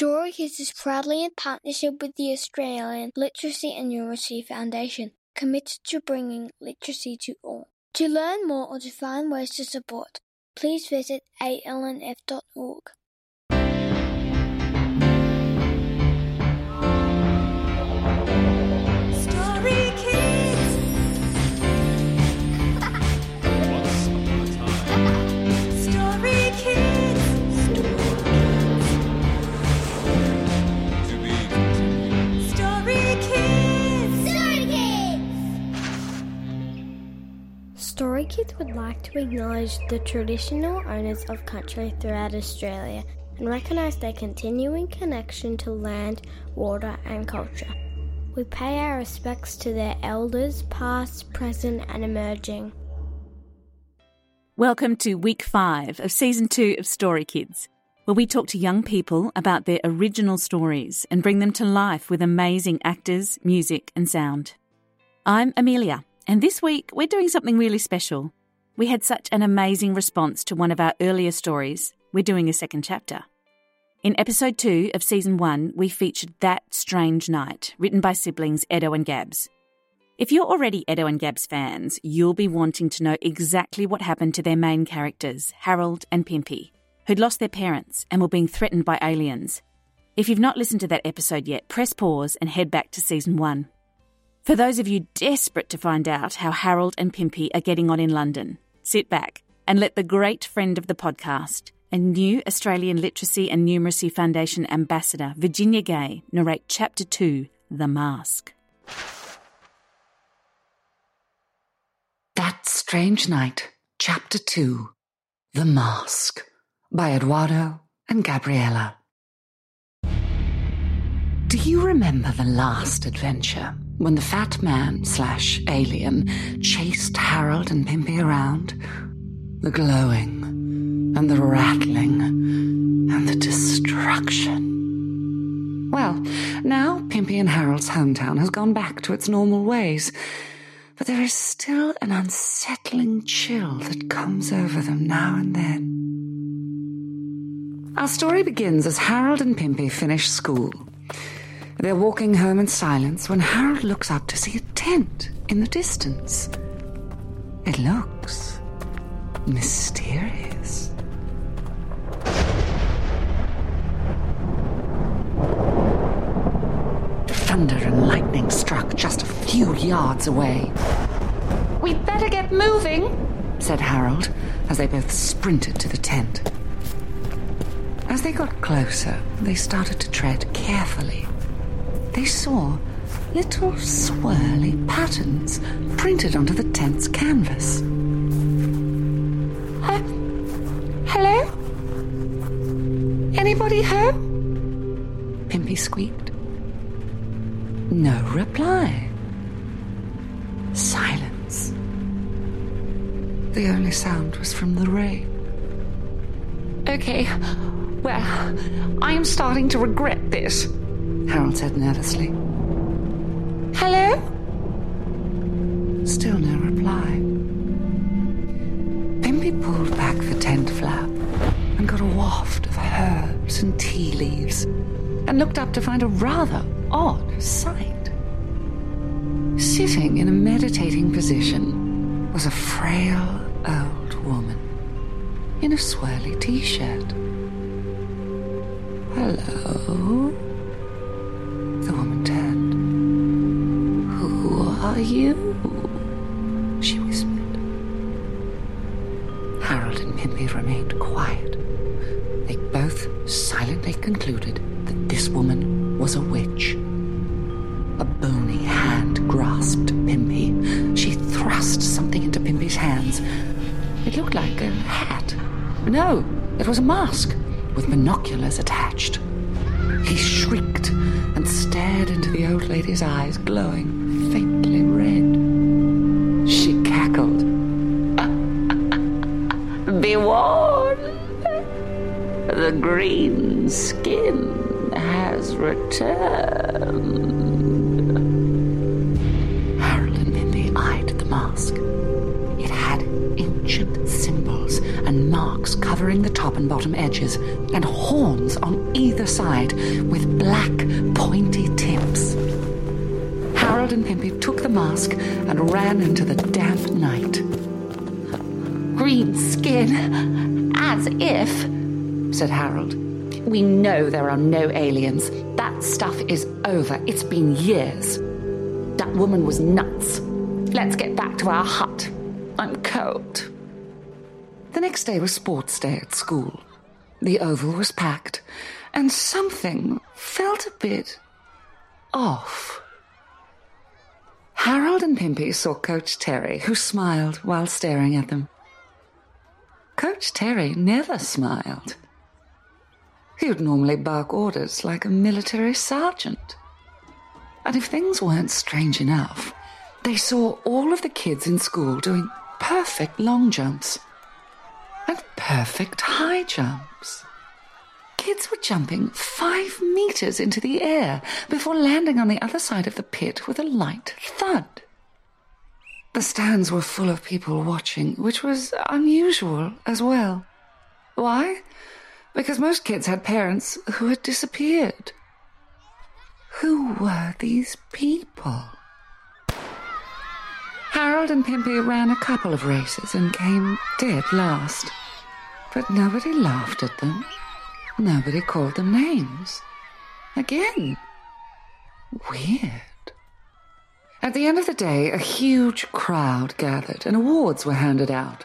Story is proudly in partnership with the Australian Literacy and Numeracy Foundation, committed to bringing literacy to all. To learn more or to find ways to support, please visit alnf.org. Kids would like to acknowledge the traditional owners of country throughout Australia and recognise their continuing connection to land, water, and culture. We pay our respects to their elders, past, present, and emerging. Welcome to week five of season two of Story Kids, where we talk to young people about their original stories and bring them to life with amazing actors, music, and sound. I'm Amelia, and this week we're doing something really special. We had such an amazing response to one of our earlier stories, we're doing a second chapter. In episode two of season one, we featured That Strange Night, written by siblings Edo and Gabs. If you're already Edo and Gabs fans, you'll be wanting to know exactly what happened to their main characters, Harold and Pimpy, who'd lost their parents and were being threatened by aliens. If you've not listened to that episode yet, press pause and head back to season one. For those of you desperate to find out how Harold and Pimpy are getting on in London, sit back and let the great friend of the podcast and new Australian Literacy and Numeracy Foundation ambassador, Virginia Gay, narrate Chapter 2 The Mask. That Strange Night, Chapter 2 The Mask by Eduardo and Gabriella. Do you remember the last adventure when the fat man slash alien chased Harold and Pimpy around? The glowing and the rattling and the destruction. Well, now Pimpy and Harold's hometown has gone back to its normal ways, but there is still an unsettling chill that comes over them now and then. Our story begins as Harold and Pimpy finish school. They're walking home in silence when Harold looks up to see a tent in the distance. It looks mysterious. Thunder and lightning struck just a few yards away. We'd better get moving, said Harold as they both sprinted to the tent. As they got closer, they started to tread carefully. They saw little swirly patterns printed onto the tent's canvas. Uh, hello? Anybody home? Pimpy squeaked. No reply. Silence. The only sound was from the rain. Okay, well, I'm starting to regret this, Harold said nervously. Hello? Still no reply. Pimpy pulled back the tent flap and got a waft of herbs and tea leaves and looked up to find a rather odd sight. Sitting in a meditating position was a frail old woman in a swirly t shirt. Hello? Are you? She whispered. Harold and Pimpy remained quiet. They both silently concluded that this woman was a witch. A bony hand grasped Pimpy. She thrust something into Pimpy's hands. It looked like a hat. No, it was a mask with binoculars attached. He shrieked and stared into the old lady's eyes, glowing green skin has returned. Harold and Mindy eyed the mask. It had ancient symbols and marks covering the top and bottom edges, and horns on either side with black, pointy tips. Harold and Pimpy took the mask and ran into the damp night. Green skin, as if, said Harold. We know there are no aliens. That stuff is over. It's been years. That woman was nuts. Let's get back to our hut. I'm cold. The next day was sports day at school. The oval was packed, and something felt a bit off. Harold and Pimpy saw Coach Terry, who smiled while staring at them. Coach Terry never smiled. He would normally bark orders like a military sergeant. And if things weren't strange enough, they saw all of the kids in school doing perfect long jumps and perfect high jumps. Kids were jumping five meters into the air before landing on the other side of the pit with a light thud. The stands were full of people watching, which was unusual as well. Why? Because most kids had parents who had disappeared. Who were these people? Harold and Pimpy ran a couple of races and came dead last. But nobody laughed at them. Nobody called them names. Again. Weird. At the end of the day, a huge crowd gathered and awards were handed out.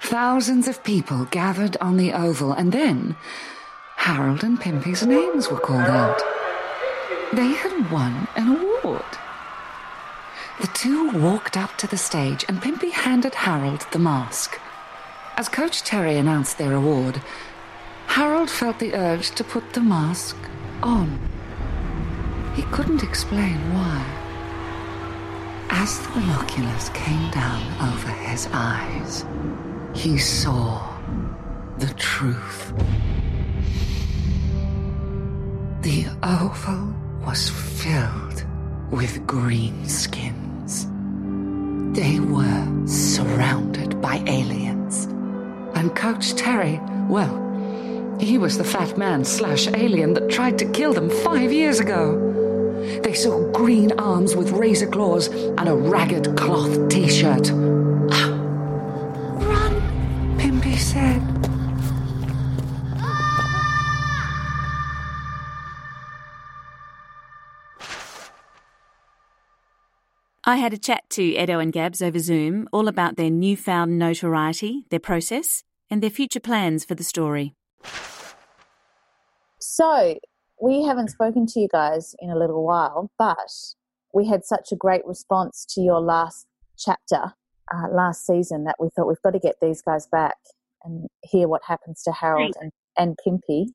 Thousands of people gathered on the oval, and then Harold and Pimpy's names were called out. They had won an award. The two walked up to the stage, and Pimpy handed Harold the mask. As Coach Terry announced their award, Harold felt the urge to put the mask on. He couldn't explain why. As the binoculars came down over his eyes, he saw the truth. The oval was filled with green skins. They were surrounded by aliens. And Coach Terry, well, he was the fat man slash alien that tried to kill them five years ago. They saw green arms with razor claws and a ragged cloth t shirt. I had a chat to Edo and Gabs over Zoom all about their newfound notoriety, their process, and their future plans for the story. So, we haven't spoken to you guys in a little while, but we had such a great response to your last chapter uh, last season that we thought we've got to get these guys back and hear what happens to Harold and, and Pimpy.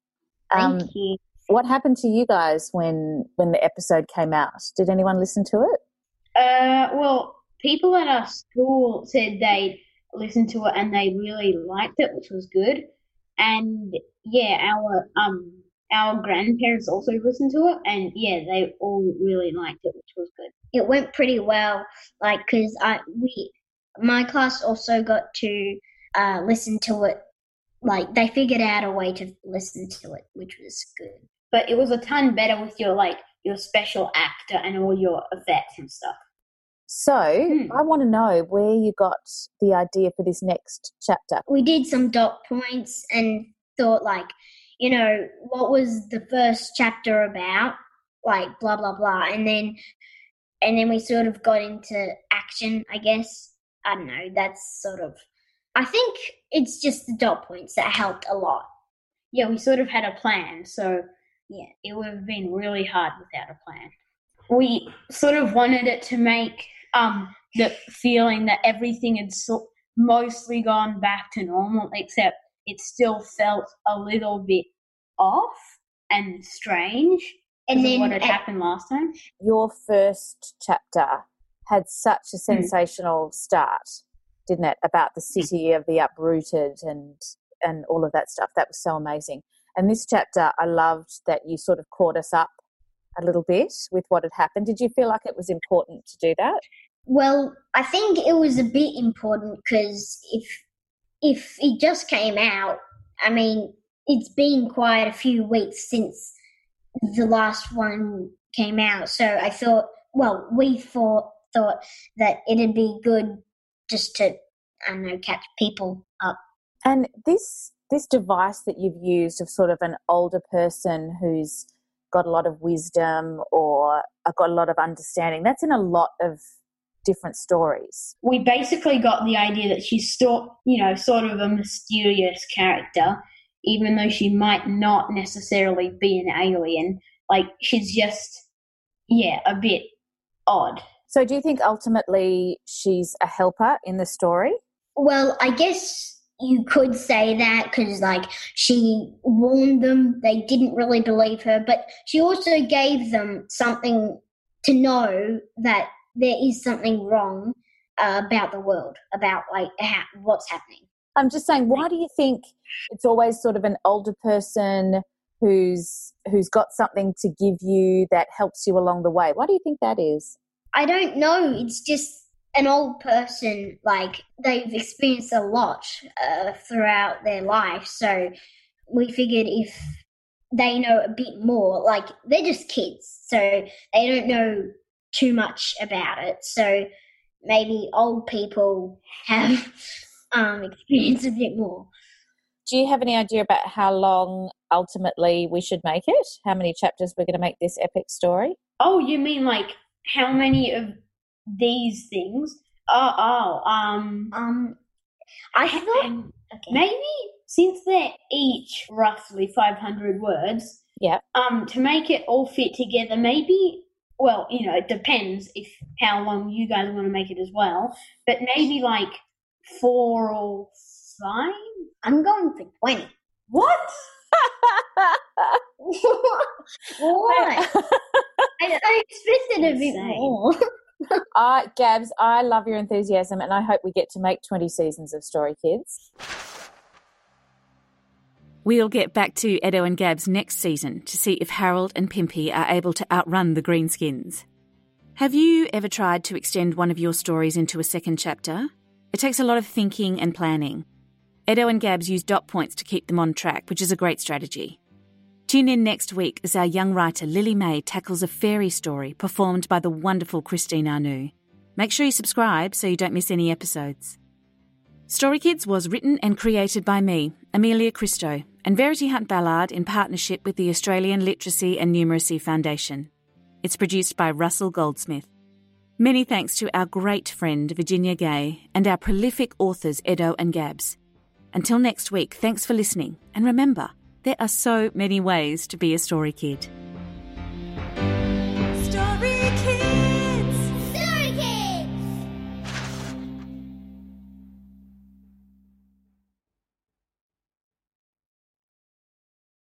Um, Thank you. What happened to you guys when when the episode came out? Did anyone listen to it? Uh, well, people at our school said they listened to it and they really liked it, which was good. And yeah, our um our grandparents also listened to it, and yeah, they all really liked it, which was good. it went pretty well. Like, cause I we my class also got to uh, listen to it. Like, they figured out a way to listen to it, which was good. But it was a ton better with your like your special actor and all your effects and stuff. So, Hmm. I want to know where you got the idea for this next chapter. We did some dot points and thought like, you know, what was the first chapter about? Like, blah blah blah, and then and then we sort of got into action. I guess I don't know. That's sort of. I think it's just the dot points that helped a lot. Yeah, we sort of had a plan, so Yeah. it would have been really hard without a plan. We sort of wanted it to make um, the feeling that everything had so- mostly gone back to normal, except it still felt a little bit off and strange. And then what had happened last time. Your first chapter had such a sensational start, didn't it? About the city of the uprooted and and all of that stuff. That was so amazing. And this chapter, I loved that you sort of caught us up a little bit with what had happened. Did you feel like it was important to do that? Well, I think it was a bit important because if if it just came out, I mean, it's been quite a few weeks since the last one came out. So I thought, well, we thought thought that it'd be good just to, I don't know, catch people up. And this this device that you've used of sort of an older person who's got a lot of wisdom or uh, got a lot of understanding, that's in a lot of different stories. We basically got the idea that she's still, you know, sort of a mysterious character, even though she might not necessarily be an alien. Like, she's just, yeah, a bit odd. So do you think ultimately she's a helper in the story? Well, I guess you could say that because, like, she warned them. They didn't really believe her, but she also gave them something to know that there is something wrong uh, about the world, about like how, what's happening. I'm just saying, why do you think it's always sort of an older person who's who's got something to give you that helps you along the way? Why do you think that is? I don't know. It's just an old person, like they've experienced a lot uh, throughout their life. So we figured if they know a bit more, like they're just kids, so they don't know too much about it. So maybe old people have um, experienced a bit more. Do you have any idea about how long ultimately we should make it? How many chapters we're going to make this epic story? Oh, you mean like how many of these things? Oh, oh, um, Um, I thought okay. maybe since they're each roughly 500 words, Yeah. um, to make it all fit together, maybe, well, you know, it depends if how long you guys want to make it as well, but maybe like four or five? I'm going for twenty. What? Why? I, I expected a bit more. uh, Gabs, I love your enthusiasm and I hope we get to make 20 seasons of Story Kids. We'll get back to Edo and Gabs next season to see if Harold and Pimpy are able to outrun the Greenskins. Have you ever tried to extend one of your stories into a second chapter? It takes a lot of thinking and planning. Edo and Gabs use dot points to keep them on track, which is a great strategy. Tune in next week as our young writer Lily May tackles a fairy story performed by the wonderful Christine Anu. Make sure you subscribe so you don't miss any episodes. Story Kids was written and created by me, Amelia Christo, and Verity Hunt Ballard in partnership with the Australian Literacy and Numeracy Foundation. It's produced by Russell Goldsmith. Many thanks to our great friend Virginia Gay and our prolific authors Edo and Gabs. Until next week, thanks for listening, and remember, there are so many ways to be a story kid.